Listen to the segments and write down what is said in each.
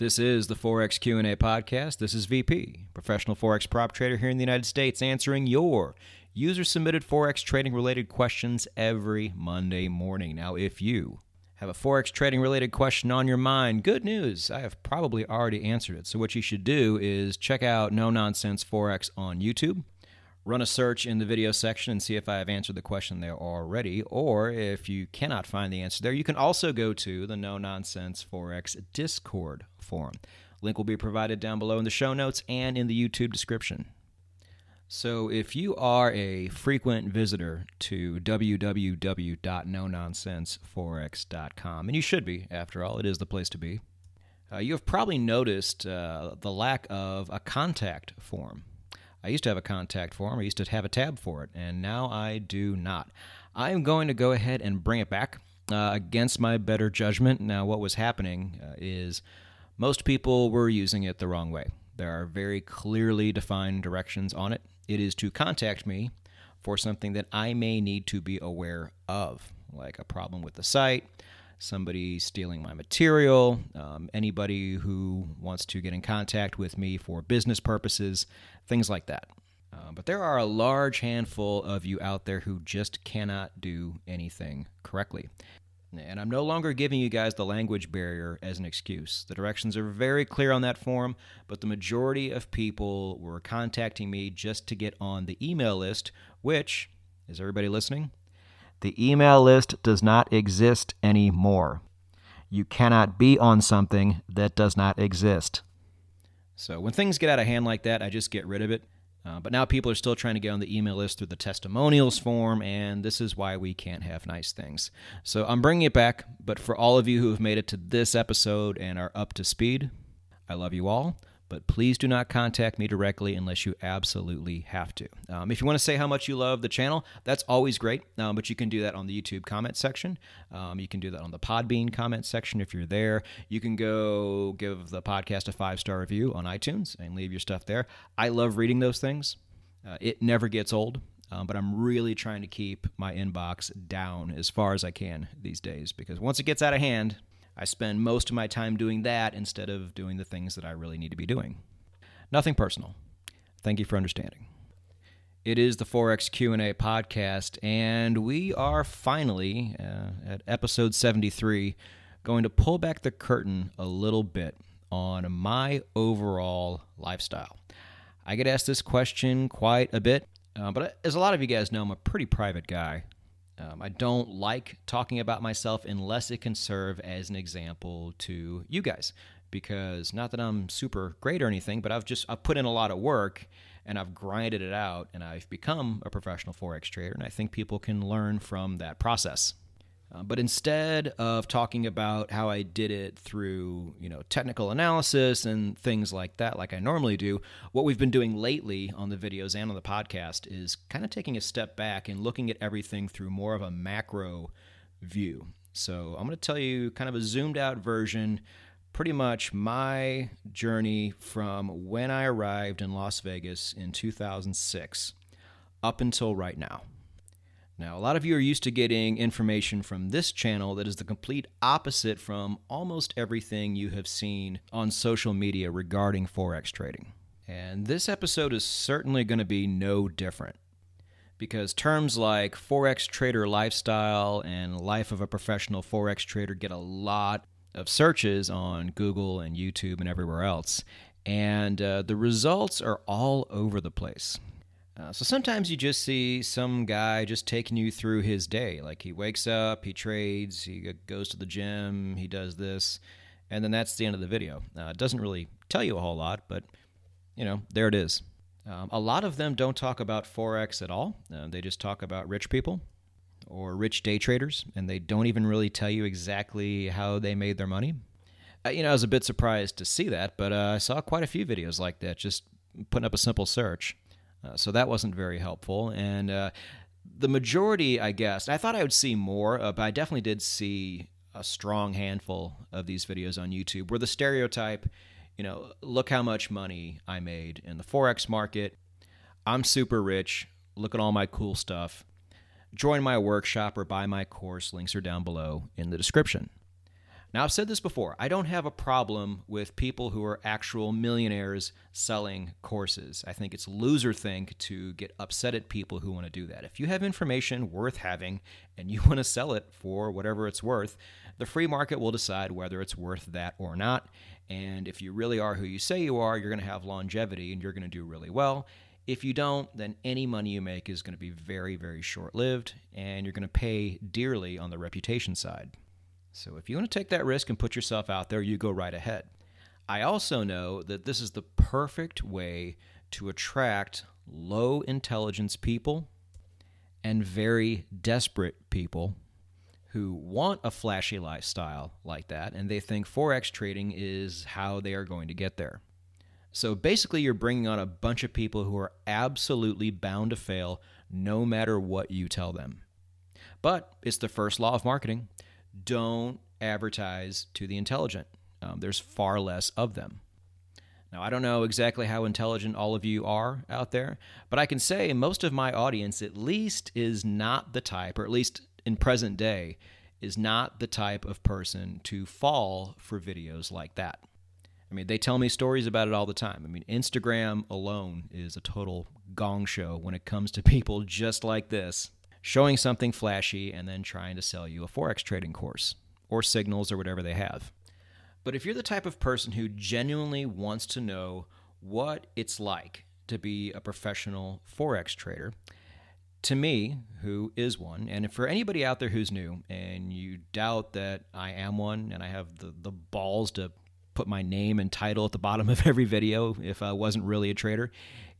This is the Forex Q&A podcast. This is VP, professional forex prop trader here in the United States, answering your user-submitted forex trading related questions every Monday morning. Now, if you have a forex trading related question on your mind, good news. I have probably already answered it. So what you should do is check out No Nonsense Forex on YouTube run a search in the video section and see if I have answered the question there already. Or if you cannot find the answer there, you can also go to the No Nonsense Forex Discord forum. Link will be provided down below in the show notes and in the YouTube description. So, if you are a frequent visitor to www.nononsenseforex.com, and you should be, after all, it is the place to be, uh, you have probably noticed uh, the lack of a contact form I used to have a contact form, I used to have a tab for it, and now I do not. I'm going to go ahead and bring it back uh, against my better judgment. Now, what was happening uh, is most people were using it the wrong way. There are very clearly defined directions on it. It is to contact me for something that I may need to be aware of, like a problem with the site, somebody stealing my material, um, anybody who wants to get in contact with me for business purposes, things like that. Uh, but there are a large handful of you out there who just cannot do anything correctly. And I'm no longer giving you guys the language barrier as an excuse. The directions are very clear on that form, but the majority of people were contacting me just to get on the email list, which, is everybody listening? The email list does not exist anymore. You cannot be on something that does not exist. So when things get out of hand like that, I just get rid of it. Uh, but now people are still trying to get on the email list through the testimonials form, and this is why we can't have nice things. So I'm bringing it back, but for all of you who have made it to this episode and are up to speed, I love you all but please do not contact me directly unless you absolutely have to. Um, if you want to say how much you love the channel, that's always great, um, but you can do that on the YouTube comment section. Um, you can do that on the Podbean comment section if you're there. You can go give the podcast a five star review on iTunes and leave your stuff there. I love reading those things, uh, it never gets old. Um, but I'm really trying to keep my inbox down as far as I can these days because once it gets out of hand, I spend most of my time doing that instead of doing the things that I really need to be doing. Nothing personal. Thank you for understanding. It is the Forex Q&A podcast and we are finally uh, at episode 73 going to pull back the curtain a little bit on my overall lifestyle. I get asked this question quite a bit, uh, but as a lot of you guys know, I'm a pretty private guy. Um, I don't like talking about myself unless it can serve as an example to you guys. Because not that I'm super great or anything, but I've just I've put in a lot of work and I've grinded it out and I've become a professional forex trader. And I think people can learn from that process. Uh, but instead of talking about how I did it through, you know, technical analysis and things like that, like I normally do, what we've been doing lately on the videos and on the podcast is kind of taking a step back and looking at everything through more of a macro view. So I'm going to tell you kind of a zoomed out version, pretty much my journey from when I arrived in Las Vegas in 2006 up until right now. Now, a lot of you are used to getting information from this channel that is the complete opposite from almost everything you have seen on social media regarding Forex trading. And this episode is certainly going to be no different because terms like Forex trader lifestyle and life of a professional Forex trader get a lot of searches on Google and YouTube and everywhere else. And uh, the results are all over the place. Uh, so sometimes you just see some guy just taking you through his day. Like he wakes up, he trades, he goes to the gym, he does this, and then that's the end of the video. Uh, it doesn't really tell you a whole lot, but you know, there it is. Um, a lot of them don't talk about Forex at all. Uh, they just talk about rich people or rich day traders, and they don't even really tell you exactly how they made their money. Uh, you know, I was a bit surprised to see that, but uh, I saw quite a few videos like that, just putting up a simple search. Uh, so that wasn't very helpful. And uh, the majority, I guess, I thought I would see more, uh, but I definitely did see a strong handful of these videos on YouTube where the stereotype, you know, look how much money I made in the Forex market. I'm super rich. Look at all my cool stuff. Join my workshop or buy my course. Links are down below in the description. Now, I've said this before. I don't have a problem with people who are actual millionaires selling courses. I think it's loser think to get upset at people who want to do that. If you have information worth having and you want to sell it for whatever it's worth, the free market will decide whether it's worth that or not. And if you really are who you say you are, you're going to have longevity and you're going to do really well. If you don't, then any money you make is going to be very, very short lived, and you're going to pay dearly on the reputation side. So if you want to take that risk and put yourself out there, you go right ahead. I also know that this is the perfect way to attract low intelligence people and very desperate people who want a flashy lifestyle like that, and they think Forex trading is how they are going to get there. So basically, you're bringing on a bunch of people who are absolutely bound to fail no matter what you tell them. But it's the first law of marketing don't advertise to the intelligent. Um, there's far less of them. Now, I don't know exactly how intelligent all of you are out there, but I can say most of my audience, at least, is not the type, or at least in present day, is not the type of person to fall for videos like that. I mean, they tell me stories about it all the time. I mean, Instagram alone is a total gong show when it comes to people just like this showing something flashy and then trying to sell you a Forex trading course or signals or whatever they have. But if you're the type of person who genuinely wants to know what it's like to be a professional Forex trader, to me, who is one, and for anybody out there who's new and you doubt that I am one and I have the, the balls to put my name and title at the bottom of every video if I wasn't really a trader,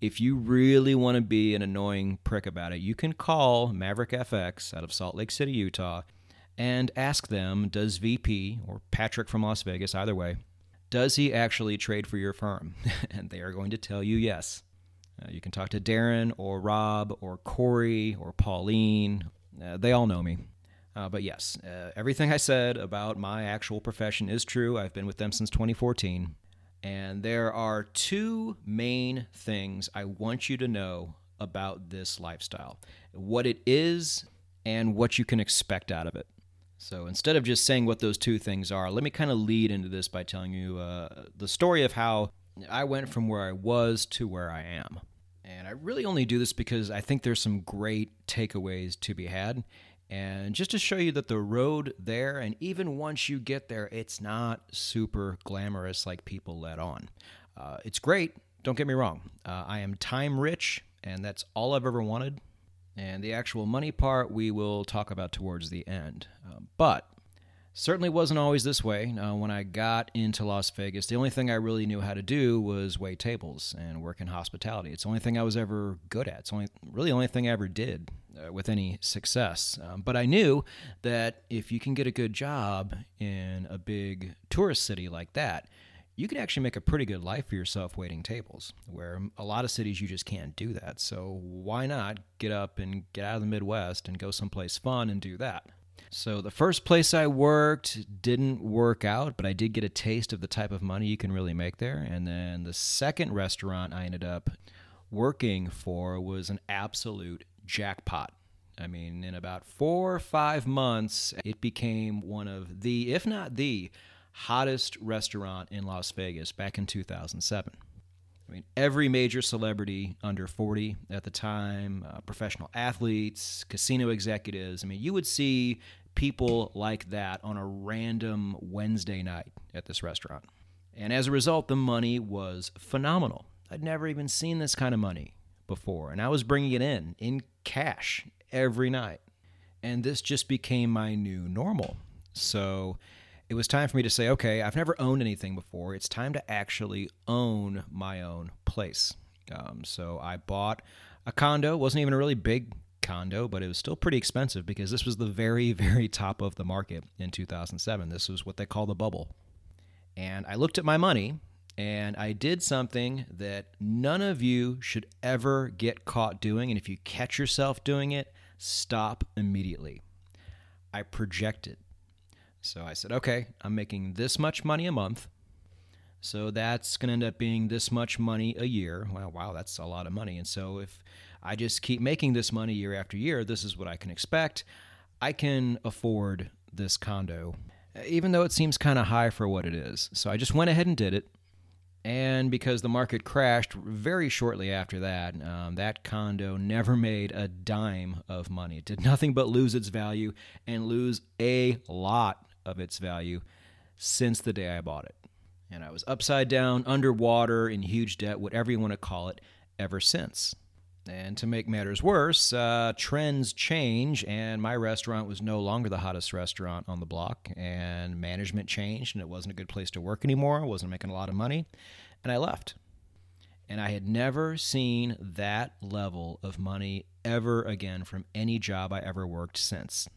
if you really want to be an annoying prick about it, you can call Maverick FX out of Salt Lake City, Utah, and ask them Does VP or Patrick from Las Vegas, either way, does he actually trade for your firm? and they are going to tell you yes. Uh, you can talk to Darren or Rob or Corey or Pauline. Uh, they all know me. Uh, but yes, uh, everything I said about my actual profession is true. I've been with them since 2014. And there are two main things I want you to know about this lifestyle what it is and what you can expect out of it. So instead of just saying what those two things are, let me kind of lead into this by telling you uh, the story of how I went from where I was to where I am. And I really only do this because I think there's some great takeaways to be had. And just to show you that the road there, and even once you get there, it's not super glamorous like people let on. Uh, it's great, don't get me wrong. Uh, I am time rich, and that's all I've ever wanted. And the actual money part we will talk about towards the end. Uh, but Certainly wasn't always this way. Uh, when I got into Las Vegas, the only thing I really knew how to do was wait tables and work in hospitality. It's the only thing I was ever good at. It's only really the only thing I ever did uh, with any success. Um, but I knew that if you can get a good job in a big tourist city like that, you can actually make a pretty good life for yourself waiting tables, where a lot of cities you just can't do that. So why not get up and get out of the Midwest and go someplace fun and do that? So the first place I worked didn't work out, but I did get a taste of the type of money you can really make there. And then the second restaurant I ended up working for was an absolute jackpot. I mean, in about four or five months, it became one of the, if not the, hottest restaurant in Las Vegas back in 2007. I mean, every major celebrity under 40 at the time, uh, professional athletes, casino executives. I mean, you would see people like that on a random Wednesday night at this restaurant. And as a result, the money was phenomenal. I'd never even seen this kind of money before, and I was bringing it in in cash every night. And this just became my new normal. So it was time for me to say, okay, I've never owned anything before. It's time to actually own my own place. Um, so I bought a condo. It wasn't even a really big condo, but it was still pretty expensive because this was the very, very top of the market in 2007. This was what they call the bubble. And I looked at my money and I did something that none of you should ever get caught doing. And if you catch yourself doing it, stop immediately. I projected. So I said, okay, I'm making this much money a month. So that's going to end up being this much money a year. Well, wow, that's a lot of money. And so if I just keep making this money year after year, this is what I can expect. I can afford this condo. even though it seems kind of high for what it is. So I just went ahead and did it. And because the market crashed very shortly after that, um, that condo never made a dime of money. It did nothing but lose its value and lose a lot of its value since the day I bought it. And I was upside down, underwater, in huge debt, whatever you want to call it, ever since. And to make matters worse, uh, trends change, and my restaurant was no longer the hottest restaurant on the block, and management changed, and it wasn't a good place to work anymore. I wasn't making a lot of money, and I left. And I had never seen that level of money ever again from any job I ever worked since.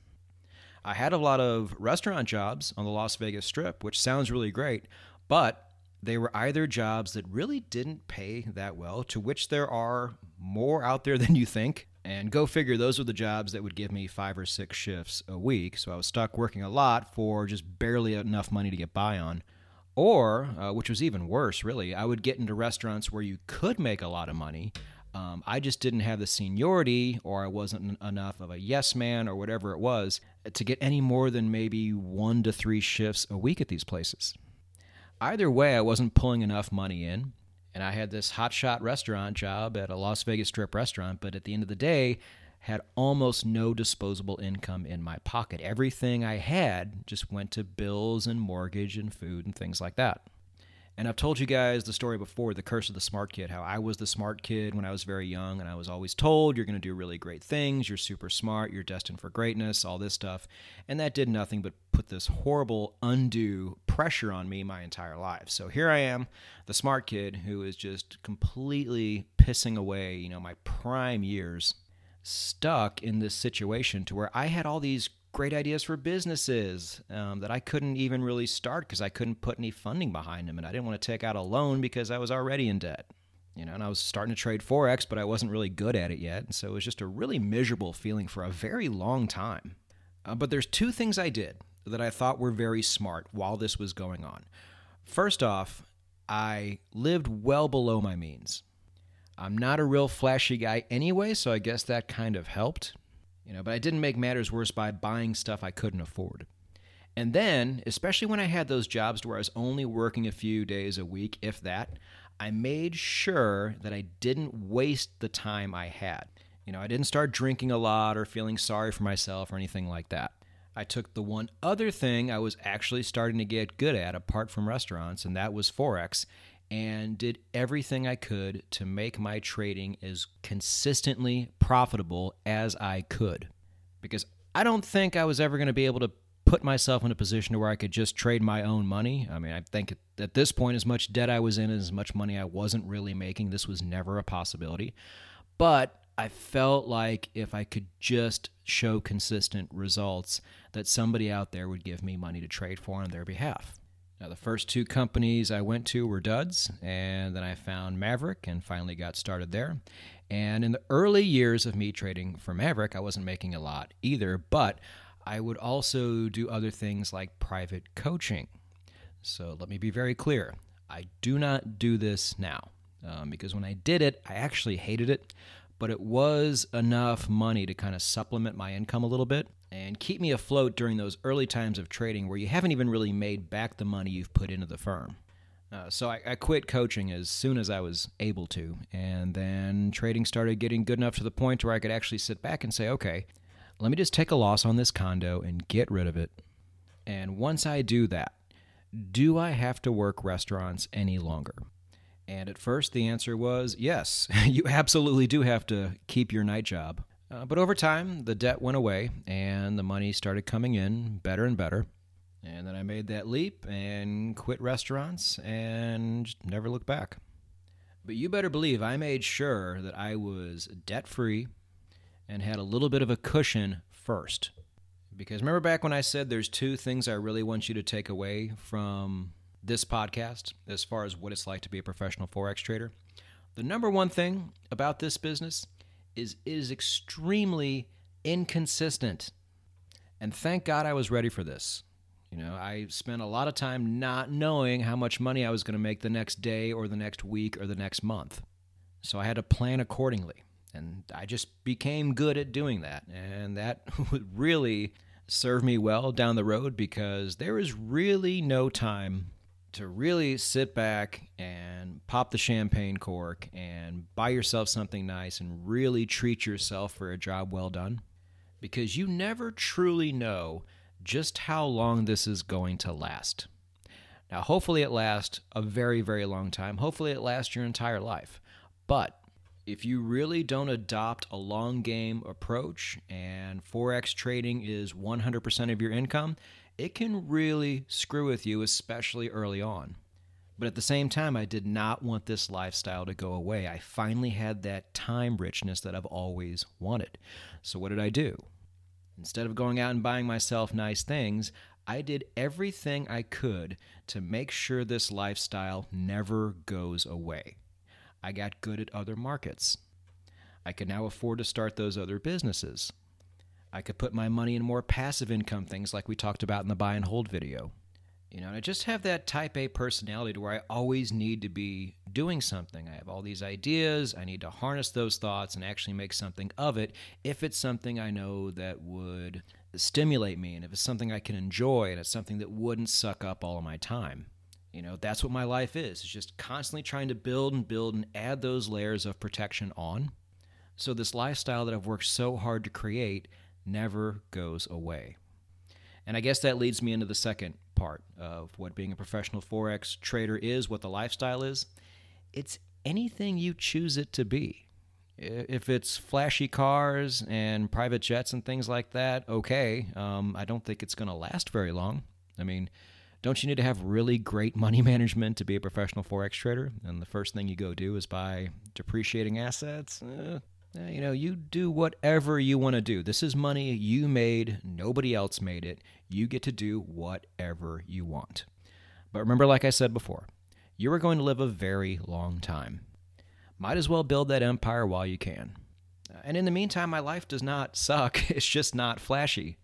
I had a lot of restaurant jobs on the Las Vegas Strip, which sounds really great, but they were either jobs that really didn't pay that well, to which there are more out there than you think. And go figure, those were the jobs that would give me five or six shifts a week. So I was stuck working a lot for just barely enough money to get by on. Or, uh, which was even worse, really, I would get into restaurants where you could make a lot of money. Um, I just didn't have the seniority, or I wasn't enough of a yes man, or whatever it was, to get any more than maybe one to three shifts a week at these places. Either way, I wasn't pulling enough money in. And I had this hotshot restaurant job at a Las Vegas strip restaurant, but at the end of the day, had almost no disposable income in my pocket. Everything I had just went to bills and mortgage and food and things like that. And I've told you guys the story before the curse of the smart kid, how I was the smart kid when I was very young, and I was always told, you're going to do really great things, you're super smart, you're destined for greatness, all this stuff. And that did nothing but put this horrible, undue pressure on me my entire life. So here I am, the smart kid who is just completely pissing away, you know, my prime years, stuck in this situation to where I had all these great ideas for businesses um, that I couldn't even really start because I couldn't put any funding behind them, and I didn't want to take out a loan because I was already in debt. You know, and I was starting to trade forex, but I wasn't really good at it yet, and so it was just a really miserable feeling for a very long time. Uh, but there's two things I did that I thought were very smart while this was going on. First off, I lived well below my means. I'm not a real flashy guy anyway, so I guess that kind of helped. You know, but I didn't make matters worse by buying stuff I couldn't afford. And then, especially when I had those jobs where I was only working a few days a week, if that, I made sure that I didn't waste the time I had. You know, I didn't start drinking a lot or feeling sorry for myself or anything like that. I took the one other thing I was actually starting to get good at apart from restaurants, and that was Forex, and did everything I could to make my trading as consistently profitable as I could. Because I don't think I was ever going to be able to put myself in a position where I could just trade my own money. I mean, I think at this point, as much debt I was in, as much money I wasn't really making, this was never a possibility. But I felt like if I could just show consistent results, that somebody out there would give me money to trade for on their behalf. Now, the first two companies I went to were duds, and then I found Maverick and finally got started there. And in the early years of me trading for Maverick, I wasn't making a lot either, but I would also do other things like private coaching. So let me be very clear I do not do this now um, because when I did it, I actually hated it, but it was enough money to kind of supplement my income a little bit and keep me afloat during those early times of trading where you haven't even really made back the money you've put into the firm. Uh, so I, I, quit coaching as soon as I was able to, and then trading started getting good enough to the point where I could actually sit back and say, okay, let me just take a loss on this condo and get rid of it. And once I do that, do I have to work restaurants any longer? And at first, the answer was yes, you absolutely do have to keep your night job. Uh, but over time, the debt went away and the money started coming in better and better. And then I made that leap and quit restaurants and never looked back. But you better believe I made sure that I was debt free and had a little bit of a cushion first. Because remember back when I said there's two things I really want you to take away from this podcast as far as what it's like to be a professional Forex trader? The number one thing about this business is it is extremely inconsistent. And thank God I was ready for this. You know, I spent a lot of time not knowing how much money I was going to make the next day or the next week or the next month. So I had to plan accordingly. And I just became good at doing that. And that would really serve me well down the road because there is really no time to really sit back and pop the champagne cork and buy yourself something nice and really treat yourself for a job well done because you never truly know just how long this is going to last. Now, hopefully, it lasts a very, very long time. Hopefully, it lasts your entire life. But if you really don't adopt a long game approach and Forex trading is 100% of your income, it can really screw with you, especially early on. But at the same time, I did not want this lifestyle to go away. I finally had that time richness that I've always wanted. So, what did I do? Instead of going out and buying myself nice things, I did everything I could to make sure this lifestyle never goes away. I got good at other markets. I could now afford to start those other businesses. I could put my money in more passive income things like we talked about in the buy and hold video. You know, and I just have that type A personality to where I always need to be doing something. I have all these ideas. I need to harness those thoughts and actually make something of it if it's something I know that would stimulate me and if it's something I can enjoy and it's something that wouldn't suck up all of my time. You know, that's what my life is. It's just constantly trying to build and build and add those layers of protection on. So this lifestyle that I've worked so hard to create never goes away. And I guess that leads me into the second part of what being a professional Forex trader is, what the lifestyle is. It's anything you choose it to be. If it's flashy cars and private jets and things like that, okay. Um, I don't think it's going to last very long. I mean, don't you need to have really great money management to be a professional Forex trader? And the first thing you go do is buy depreciating assets? Eh, Uh, you know, you do whatever you want to do. This is money you made, nobody else made it. You get to do whatever you want. But remember, like I said before, you are going to live a very long time. Might as well build that empire while you can. Uh, and in the meantime, my life does not suck. It's just not flashy.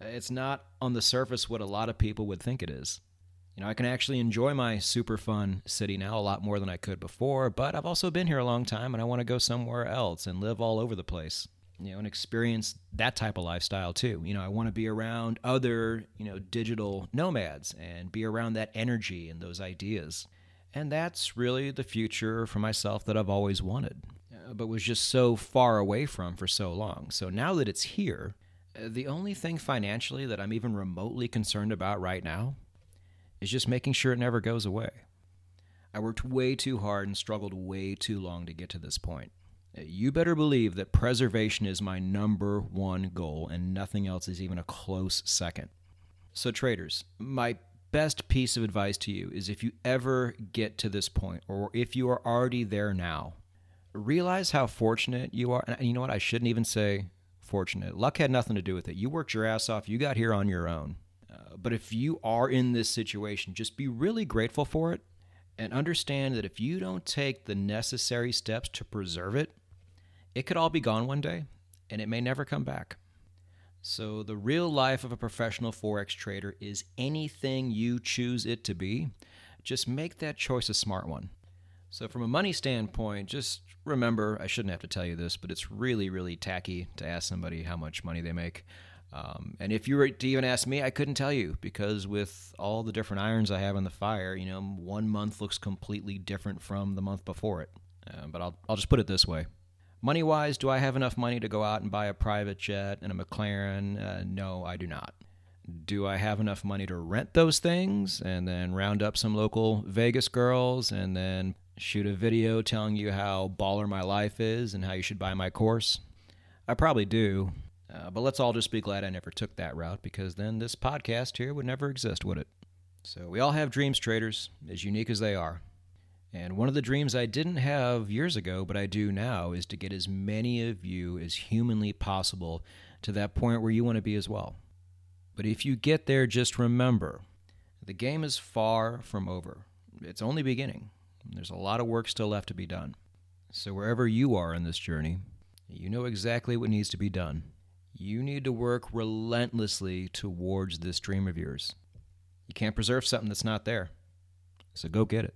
It's not on the surface what a lot of people would think it is. You know, I can actually enjoy my super fun city now a lot more than I could before, but I've also been here a long time and I want to go somewhere else and live all over the place. You know, and experience that type of lifestyle too. You know, I want to be around other, you know, digital nomads and be around that energy and those ideas. And that's really the future for myself that I've always wanted, uh, but was just so far away from for so long. So now that it's here, uh, the only thing financially that I'm even remotely concerned about right now is just making sure it never goes away. I worked way too hard and struggled way too long to get to this point. Uh, you better believe that preservation is my number one goal, and nothing else is even a close second. So, traders, my best piece of advice to you is if you ever get to this point, or if you are already there now, realize how fortunate you are. And you know what? I shouldn't even say fortunate. Luck had nothing to do with it. You worked your ass off, you got here on your own. But if you are in this situation, just be really grateful for it and understand that if you don't take the necessary steps to preserve it, it could all be gone one day and it may never come back. So, the real life of a professional Forex trader is anything you choose it to be. Just make that choice a smart one. So, from a money standpoint, just remember I shouldn't have to tell you this, but it's really, really tacky to ask somebody how much money they make. Um, and if you were to even ask me, I couldn't tell you because with all the different irons I have in the fire, you know, one month looks completely different from the month before it. Uh, but I'll, I'll just put it this way. Money wise, do I have enough money to go out and buy a private jet and a McLaren? Uh, no, I do not. Do I have enough money to rent those things and then round up some local Vegas girls and then shoot a video telling you how baller my life is and how you should buy my course? I probably do, uh, but let's all just be glad I never took that route because then this podcast here would never exist, would it? So we all have dreams, traders, as unique as they are. And one of the dreams I didn't have years ago, but I do now, is to get as many of you as humanly possible to that point where you want to be as well. But if you get there, just remember the game is far from over. It's only beginning. There's a lot of work still left to be done. So, wherever you are in this journey, you know exactly what needs to be done. You need to work relentlessly towards this dream of yours. You can't preserve something that's not there. So go get it.